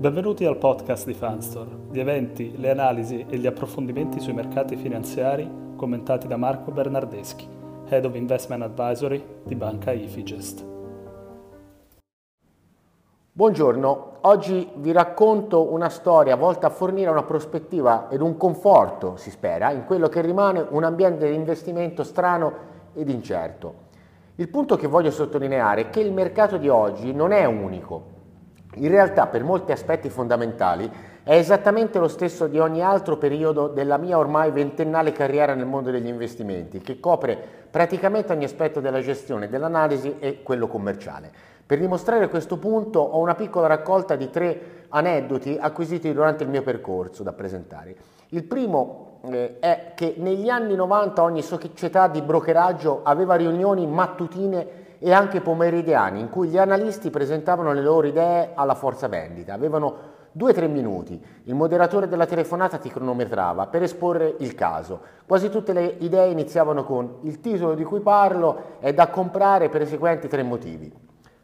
Benvenuti al podcast di Fanstore, gli eventi, le analisi e gli approfondimenti sui mercati finanziari commentati da Marco Bernardeschi, Head of Investment Advisory di Banca Ifigest. Buongiorno, oggi vi racconto una storia volta a fornire una prospettiva ed un conforto, si spera, in quello che rimane un ambiente di investimento strano ed incerto. Il punto che voglio sottolineare è che il mercato di oggi non è unico, in realtà per molti aspetti fondamentali è esattamente lo stesso di ogni altro periodo della mia ormai ventennale carriera nel mondo degli investimenti, che copre praticamente ogni aspetto della gestione, dell'analisi e quello commerciale. Per dimostrare questo punto ho una piccola raccolta di tre aneddoti acquisiti durante il mio percorso da presentare. Il primo eh, è che negli anni 90 ogni società di brokeraggio aveva riunioni mattutine e anche pomeridiani in cui gli analisti presentavano le loro idee alla forza vendita. Avevano due o tre minuti. Il moderatore della telefonata ti cronometrava per esporre il caso. Quasi tutte le idee iniziavano con il titolo di cui parlo è da comprare per i seguenti tre motivi.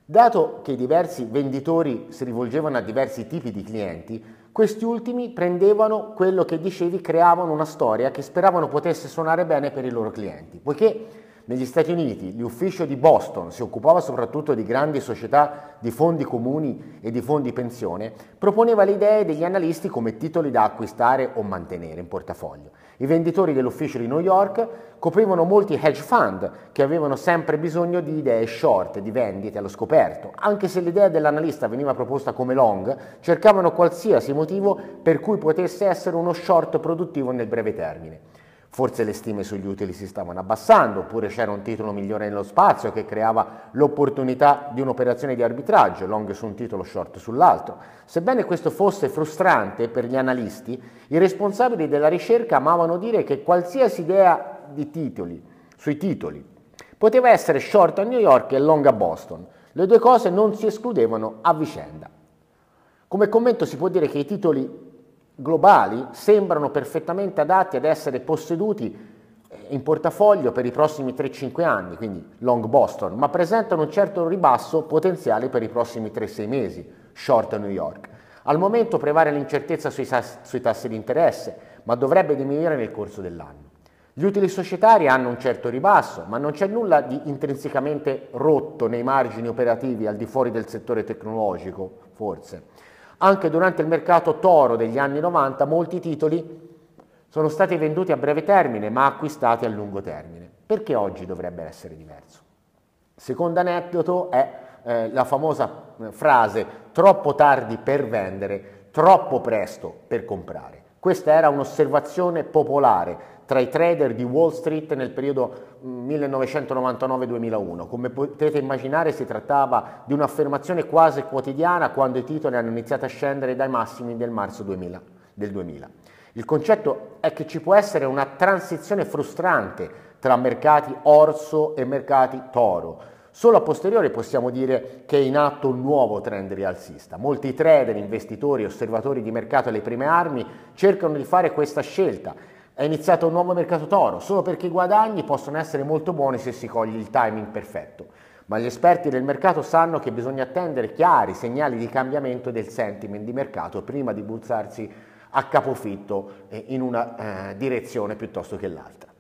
Dato che i diversi venditori si rivolgevano a diversi tipi di clienti, questi ultimi prendevano quello che dicevi, creavano una storia che speravano potesse suonare bene per i loro clienti, poiché negli Stati Uniti l'ufficio di Boston si occupava soprattutto di grandi società di fondi comuni e di fondi pensione, proponeva le idee degli analisti come titoli da acquistare o mantenere in portafoglio. I venditori dell'ufficio di New York coprivano molti hedge fund che avevano sempre bisogno di idee short, di vendite allo scoperto. Anche se l'idea dell'analista veniva proposta come long, cercavano qualsiasi motivo per cui potesse essere uno short produttivo nel breve termine. Forse le stime sugli utili si stavano abbassando, oppure c'era un titolo migliore nello spazio che creava l'opportunità di un'operazione di arbitraggio, long su un titolo, short sull'altro. Sebbene questo fosse frustrante per gli analisti, i responsabili della ricerca amavano dire che qualsiasi idea di titoli, sui titoli, poteva essere short a New York e long a Boston. Le due cose non si escludevano a vicenda. Come commento si può dire che i titoli globali sembrano perfettamente adatti ad essere posseduti eh, in portafoglio per i prossimi 3-5 anni, quindi long Boston, ma presentano un certo ribasso potenziale per i prossimi 3-6 mesi, short New York. Al momento prevale l'incertezza sui, sui tassi di interesse, ma dovrebbe diminuire nel corso dell'anno. Gli utili societari hanno un certo ribasso, ma non c'è nulla di intrinsecamente rotto nei margini operativi al di fuori del settore tecnologico, forse. Anche durante il mercato toro degli anni 90 molti titoli sono stati venduti a breve termine ma acquistati a lungo termine. Perché oggi dovrebbe essere diverso? Secondo aneddoto è eh, la famosa eh, frase troppo tardi per vendere, troppo presto per comprare. Questa era un'osservazione popolare tra i trader di Wall Street nel periodo 1999-2001. Mm, Come potete immaginare si trattava di un'affermazione quasi quotidiana quando i titoli hanno iniziato a scendere dai massimi del marzo 2000, del 2000. Il concetto è che ci può essere una transizione frustrante tra mercati orso e mercati toro Solo a posteriori possiamo dire che è in atto un nuovo trend rialzista. Molti trader, investitori, osservatori di mercato alle prime armi cercano di fare questa scelta. È iniziato un nuovo mercato toro, solo perché i guadagni possono essere molto buoni se si coglie il timing perfetto. Ma gli esperti del mercato sanno che bisogna attendere chiari segnali di cambiamento del sentiment di mercato prima di buzzarsi a capofitto eh, in una eh, direzione piuttosto che l'altra.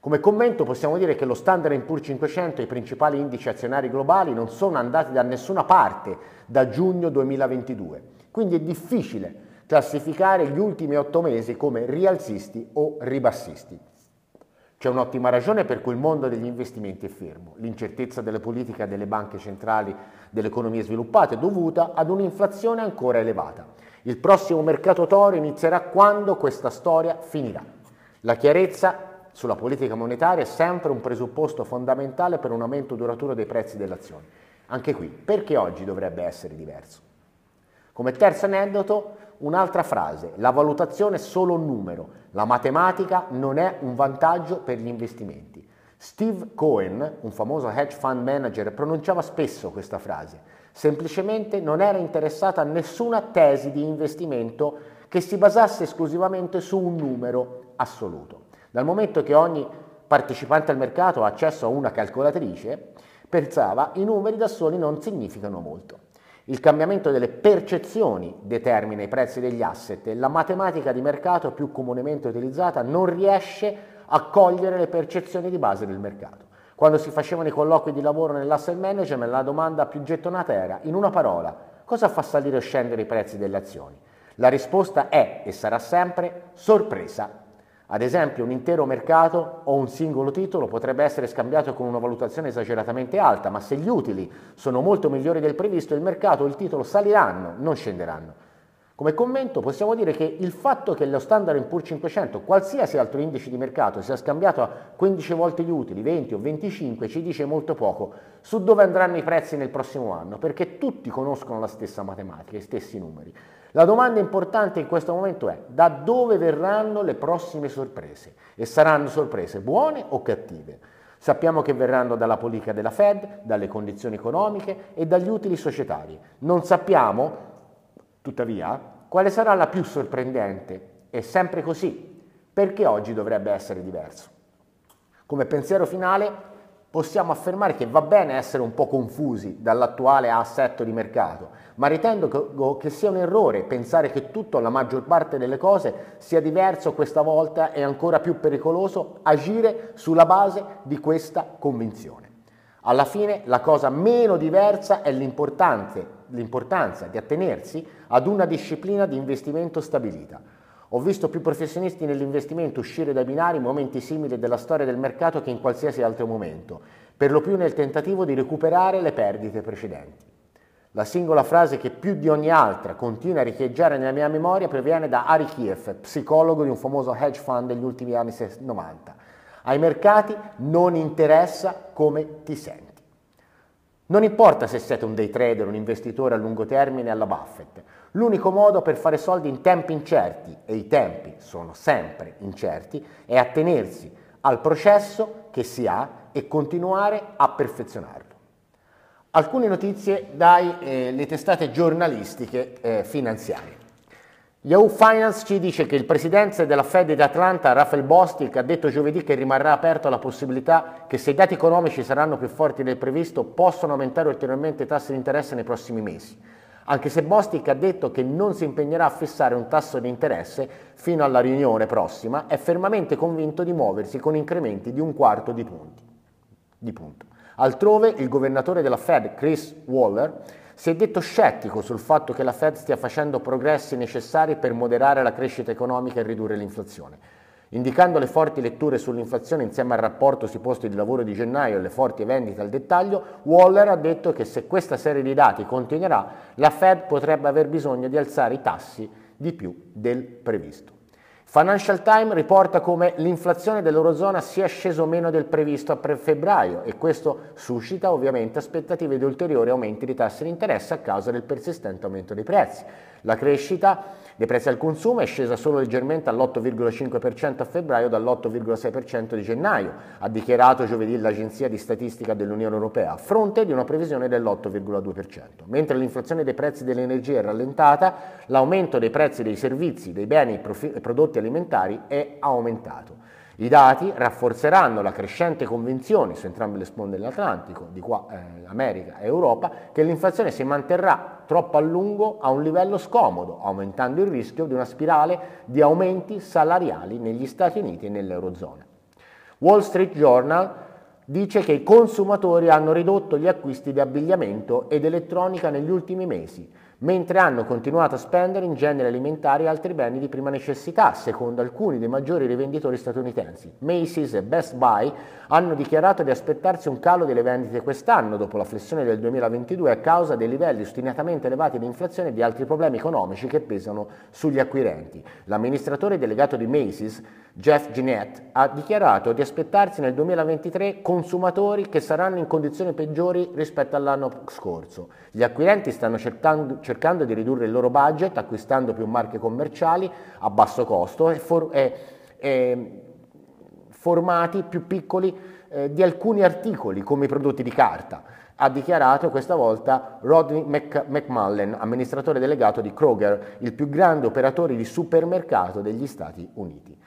Come commento possiamo dire che lo Standard Poor's 500 e i principali indici azionari globali non sono andati da nessuna parte da giugno 2022, quindi è difficile classificare gli ultimi otto mesi come rialzisti o ribassisti. C'è un'ottima ragione per cui il mondo degli investimenti è fermo, l'incertezza delle politiche delle banche centrali delle economie sviluppate è dovuta ad un'inflazione ancora elevata. Il prossimo mercato toro inizierà quando questa storia finirà. La chiarezza sulla politica monetaria è sempre un presupposto fondamentale per un aumento duraturo dei prezzi delle azioni. Anche qui, perché oggi dovrebbe essere diverso? Come terzo aneddoto, un'altra frase, la valutazione è solo un numero, la matematica non è un vantaggio per gli investimenti. Steve Cohen, un famoso hedge fund manager, pronunciava spesso questa frase, semplicemente non era interessato a nessuna tesi di investimento che si basasse esclusivamente su un numero assoluto. Dal momento che ogni partecipante al mercato ha accesso a una calcolatrice, pensava i numeri da soli non significano molto. Il cambiamento delle percezioni determina i prezzi degli asset e la matematica di mercato più comunemente utilizzata non riesce a cogliere le percezioni di base del mercato. Quando si facevano i colloqui di lavoro nell'asset management la domanda più gettonata era, in una parola, cosa fa salire o scendere i prezzi delle azioni? La risposta è e sarà sempre sorpresa ad esempio un intero mercato o un singolo titolo potrebbe essere scambiato con una valutazione esageratamente alta, ma se gli utili sono molto migliori del previsto, il mercato o il titolo saliranno, non scenderanno. Come commento possiamo dire che il fatto che lo Standard Poor's 500, qualsiasi altro indice di mercato, sia scambiato a 15 volte gli utili, 20 o 25, ci dice molto poco su dove andranno i prezzi nel prossimo anno, perché tutti conoscono la stessa matematica, i stessi numeri. La domanda importante in questo momento è da dove verranno le prossime sorprese? E saranno sorprese buone o cattive? Sappiamo che verranno dalla politica della Fed, dalle condizioni economiche e dagli utili societari. Non sappiamo, tuttavia, quale sarà la più sorprendente. È sempre così, perché oggi dovrebbe essere diverso. Come pensiero finale possiamo affermare che va bene essere un po' confusi dall'attuale assetto di mercato, ma ritengo che sia un errore pensare che tutto, la maggior parte delle cose, sia diverso questa volta e ancora più pericoloso agire sulla base di questa convinzione. Alla fine la cosa meno diversa è l'importanza di attenersi ad una disciplina di investimento stabilita ho visto più professionisti nell'investimento uscire dai binari in momenti simili della storia del mercato che in qualsiasi altro momento, per lo più nel tentativo di recuperare le perdite precedenti. La singola frase che più di ogni altra continua a riecheggiare nella mia memoria proviene da Ari Kiev, psicologo di un famoso hedge fund degli ultimi anni 90. Ai mercati non interessa come ti senti. Non importa se siete un day trader, un investitore a lungo termine alla Buffett, L'unico modo per fare soldi in tempi incerti, e i tempi sono sempre incerti, è attenersi al processo che si ha e continuare a perfezionarlo. Alcune notizie dalle eh, testate giornalistiche eh, finanziarie. Yahoo Finance ci dice che il presidente della Fed di Atlanta, Rafael Bostic, ha detto giovedì che rimarrà aperto alla possibilità che se i dati economici saranno più forti del previsto possano aumentare ulteriormente i tassi di interesse nei prossimi mesi anche se Bostic ha detto che non si impegnerà a fissare un tasso di interesse fino alla riunione prossima, è fermamente convinto di muoversi con incrementi di un quarto di, punti, di punto. Altrove, il governatore della Fed, Chris Waller, si è detto scettico sul fatto che la Fed stia facendo progressi necessari per moderare la crescita economica e ridurre l'inflazione. Indicando le forti letture sull'inflazione insieme al rapporto sui posti di lavoro di gennaio e le forti vendite al dettaglio, Waller ha detto che se questa serie di dati continuerà, la Fed potrebbe aver bisogno di alzare i tassi di più del previsto. Financial Times riporta come l'inflazione dell'Eurozona sia sceso meno del previsto a febbraio e questo suscita ovviamente aspettative di ulteriori aumenti di tassi di interesse a causa del persistente aumento dei prezzi. La crescita dei prezzi al consumo è scesa solo leggermente all'8,5% a febbraio dall'8,6% di gennaio, ha dichiarato giovedì l'Agenzia di Statistica dell'Unione Europea, a fronte di una previsione dell'8,2%. Mentre l'inflazione dei prezzi dell'energia è rallentata, l'aumento dei prezzi dei servizi, dei beni e prodotti alimentari è aumentato. I dati rafforzeranno la crescente convinzione su entrambe le sponde dell'Atlantico, di qua eh, America e Europa, che l'inflazione si manterrà troppo a lungo a un livello scomodo, aumentando il rischio di una spirale di aumenti salariali negli Stati Uniti e nell'Eurozona. Wall Street Journal dice che i consumatori hanno ridotto gli acquisti di abbigliamento ed elettronica negli ultimi mesi, mentre hanno continuato a spendere in generi alimentari e altri beni di prima necessità, secondo alcuni dei maggiori rivenditori statunitensi. Macy's e Best Buy hanno dichiarato di aspettarsi un calo delle vendite quest'anno dopo la flessione del 2022 a causa dei livelli ostinatamente elevati di inflazione e di altri problemi economici che pesano sugli acquirenti. L'amministratore delegato di Macy's Jeff Ginette ha dichiarato di aspettarsi nel 2023 consumatori che saranno in condizioni peggiori rispetto all'anno scorso. Gli acquirenti stanno cercando, cercando di ridurre il loro budget acquistando più marche commerciali a basso costo e, for, e, e formati più piccoli eh, di alcuni articoli come i prodotti di carta. Ha dichiarato questa volta Rodney Mc, McMullen, amministratore delegato di Kroger, il più grande operatore di supermercato degli Stati Uniti.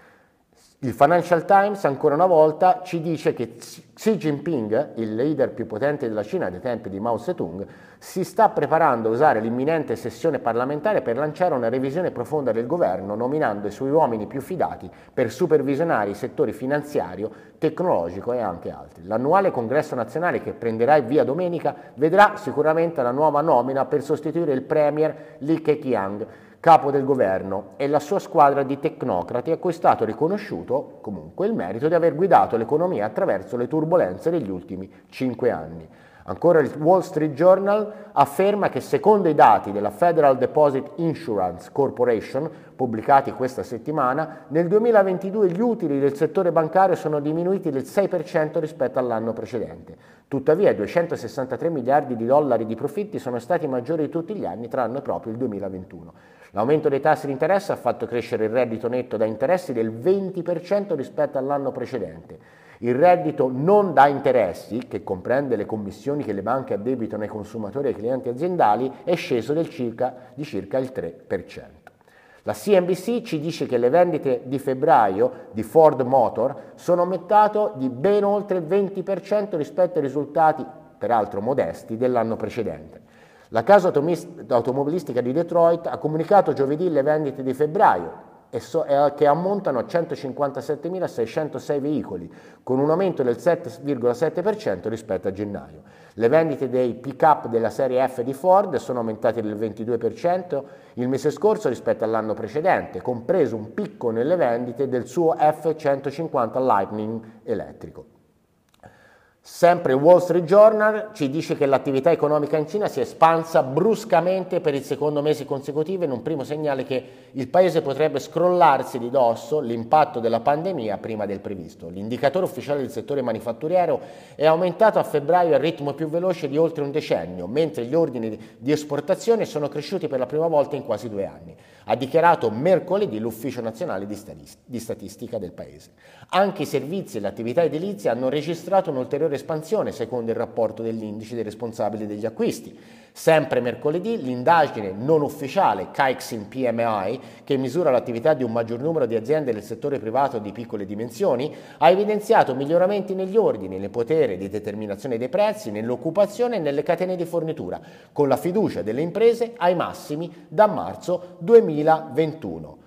Il Financial Times ancora una volta ci dice che Xi Jinping, il leader più potente della Cina dei tempi di Mao Zedong, si sta preparando a usare l'imminente sessione parlamentare per lanciare una revisione profonda del governo, nominando i suoi uomini più fidati per supervisionare i settori finanziario, tecnologico e anche altri. L'annuale congresso nazionale che prenderà il via domenica vedrà sicuramente la nuova nomina per sostituire il premier Li Keqiang capo del governo, e la sua squadra di tecnocrati a cui è stato riconosciuto comunque il merito di aver guidato l'economia attraverso le turbulenze degli ultimi cinque anni. Ancora il Wall Street Journal afferma che secondo i dati della Federal Deposit Insurance Corporation pubblicati questa settimana, nel 2022 gli utili del settore bancario sono diminuiti del 6% rispetto all'anno precedente. Tuttavia i 263 miliardi di dollari di profitti sono stati maggiori di tutti gli anni tranne proprio il 2021. L'aumento dei tassi di interesse ha fatto crescere il reddito netto da interessi del 20% rispetto all'anno precedente. Il reddito non da interessi, che comprende le commissioni che le banche addebitano ai consumatori e ai clienti aziendali, è sceso circa, di circa il 3%. La CNBC ci dice che le vendite di febbraio di Ford Motor sono aumentato di ben oltre il 20% rispetto ai risultati, peraltro modesti, dell'anno precedente. La casa automobilistica di Detroit ha comunicato giovedì le vendite di febbraio, so, eh, che ammontano a 157.606 veicoli, con un aumento del 7,7% rispetto a gennaio. Le vendite dei pick-up della serie F di Ford sono aumentate del 22% il mese scorso rispetto all'anno precedente, compreso un picco nelle vendite del suo F150 Lightning elettrico. Sempre Wall Street Journal ci dice che l'attività economica in Cina si è espansa bruscamente per il secondo mese consecutivo in un primo segnale che il paese potrebbe scrollarsi di dosso l'impatto della pandemia prima del previsto. L'indicatore ufficiale del settore manifatturiero è aumentato a febbraio al ritmo più veloce di oltre un decennio, mentre gli ordini di esportazione sono cresciuti per la prima volta in quasi due anni ha dichiarato mercoledì l'Ufficio Nazionale di Statistica del Paese. Anche i servizi e le attività edilizie hanno registrato un'ulteriore espansione secondo il rapporto dell'indice dei responsabili degli acquisti. Sempre mercoledì l'indagine non ufficiale Caixin PMI, che misura l'attività di un maggior numero di aziende del settore privato di piccole dimensioni, ha evidenziato miglioramenti negli ordini, nel potere di determinazione dei prezzi, nell'occupazione e nelle catene di fornitura, con la fiducia delle imprese ai massimi da marzo 2021.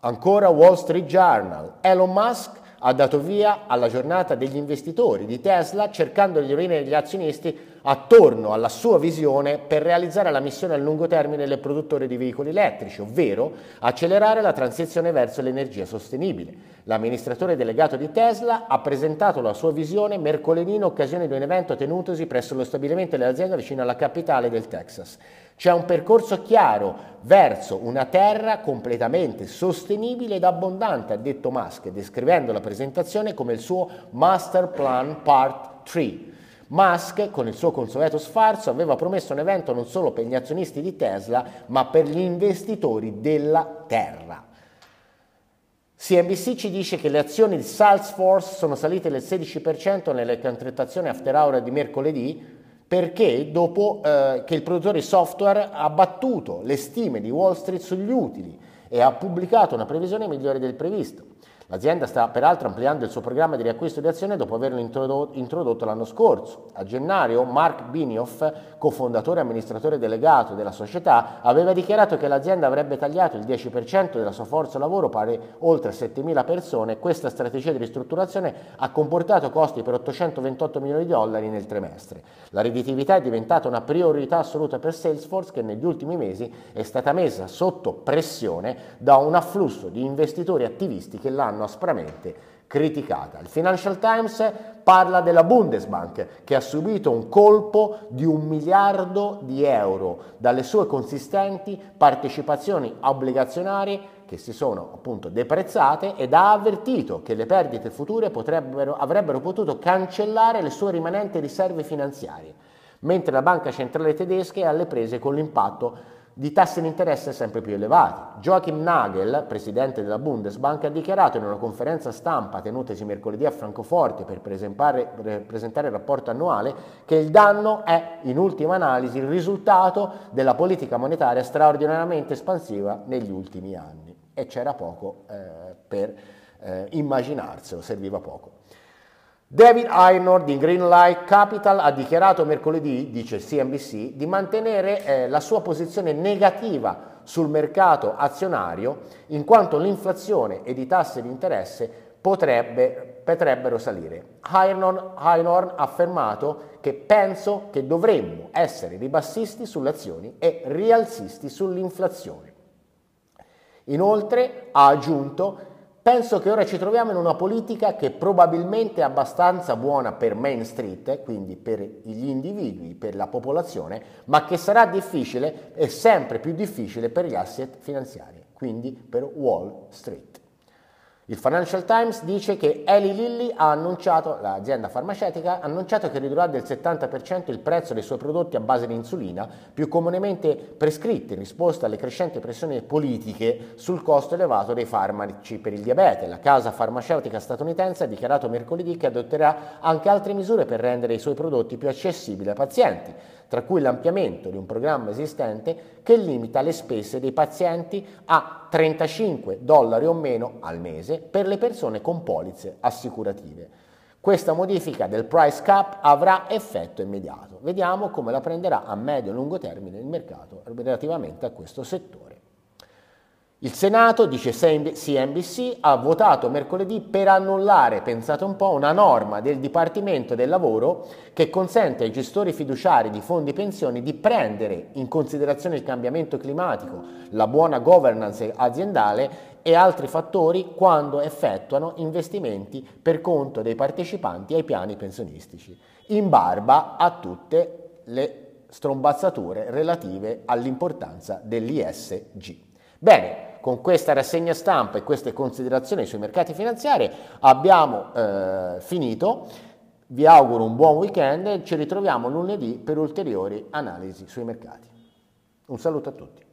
Ancora Wall Street Journal. Elon Musk ha dato via alla giornata degli investitori di Tesla cercando di riunire gli azionisti attorno alla sua visione per realizzare la missione a lungo termine del produttore di veicoli elettrici, ovvero accelerare la transizione verso l'energia sostenibile. L'amministratore delegato di Tesla ha presentato la sua visione mercoledì in occasione di un evento tenutosi presso lo stabilimento dell'azienda vicino alla capitale del Texas. C'è un percorso chiaro verso una terra completamente sostenibile ed abbondante, ha detto Musk, descrivendo la presentazione come il suo Master Plan Part 3 Musk, con il suo consueto sfarzo, aveva promesso un evento non solo per gli azionisti di Tesla, ma per gli investitori della Terra. CNBC ci dice che le azioni di Salesforce sono salite del 16% nelle contrattazioni after hour di mercoledì perché dopo eh, che il produttore di software ha battuto le stime di Wall Street sugli utili e ha pubblicato una previsione migliore del previsto. L'azienda sta peraltro ampliando il suo programma di riacquisto di azione dopo averlo introdotto l'anno scorso. A gennaio Mark Binioff, cofondatore e amministratore delegato della società, aveva dichiarato che l'azienda avrebbe tagliato il 10% della sua forza lavoro pari oltre 7.000 persone. Questa strategia di ristrutturazione ha comportato costi per 828 milioni di dollari nel trimestre. La redditività è diventata una priorità assoluta per Salesforce che negli ultimi mesi è stata messa sotto pressione da un afflusso di investitori attivisti che l'hanno l'hanno aspramente criticata. Il Financial Times parla della Bundesbank che ha subito un colpo di un miliardo di euro dalle sue consistenti partecipazioni obbligazionarie che si sono appunto deprezzate ed ha avvertito che le perdite future avrebbero potuto cancellare le sue rimanenti riserve finanziarie, mentre la banca centrale tedesca è alle prese con l'impatto di tassi di interesse sempre più elevati. Joachim Nagel, presidente della Bundesbank, ha dichiarato in una conferenza stampa tenutasi mercoledì a Francoforte per presentare, il rapporto annuale che il danno è, in ultima analisi, il risultato della politica monetaria straordinariamente espansiva negli ultimi anni. E c'era poco eh, per eh, immaginarselo, serviva poco. David Einhorn di Greenlight Capital ha dichiarato mercoledì, dice CNBC, di mantenere eh, la sua posizione negativa sul mercato azionario in quanto l'inflazione ed i tassi di interesse potrebbe, potrebbero salire. Einhorn ha affermato che penso che dovremmo essere ribassisti sulle azioni e rialzisti sull'inflazione. Inoltre ha aggiunto Penso che ora ci troviamo in una politica che probabilmente è abbastanza buona per Main Street, quindi per gli individui, per la popolazione, ma che sarà difficile e sempre più difficile per gli asset finanziari, quindi per Wall Street. Il Financial Times dice che Eli Lilly ha annunciato, l'azienda farmaceutica, ha annunciato che ridurrà del 70% il prezzo dei suoi prodotti a base di insulina, più comunemente prescritti in risposta alle crescenti pressioni politiche sul costo elevato dei farmaci per il diabete. La casa farmaceutica statunitense ha dichiarato mercoledì che adotterà anche altre misure per rendere i suoi prodotti più accessibili ai pazienti tra cui l'ampliamento di un programma esistente che limita le spese dei pazienti a 35 dollari o meno al mese per le persone con polizze assicurative. Questa modifica del price cap avrà effetto immediato. Vediamo come la prenderà a medio e lungo termine il mercato relativamente a questo settore. Il Senato, dice CNBC, ha votato mercoledì per annullare, pensate un po', una norma del Dipartimento del Lavoro che consente ai gestori fiduciari di fondi pensioni di prendere in considerazione il cambiamento climatico, la buona governance aziendale e altri fattori quando effettuano investimenti per conto dei partecipanti ai piani pensionistici, in barba a tutte le strombazzature relative all'importanza dell'ISG. Bene, con questa rassegna stampa e queste considerazioni sui mercati finanziari abbiamo eh, finito. Vi auguro un buon weekend e ci ritroviamo lunedì per ulteriori analisi sui mercati. Un saluto a tutti.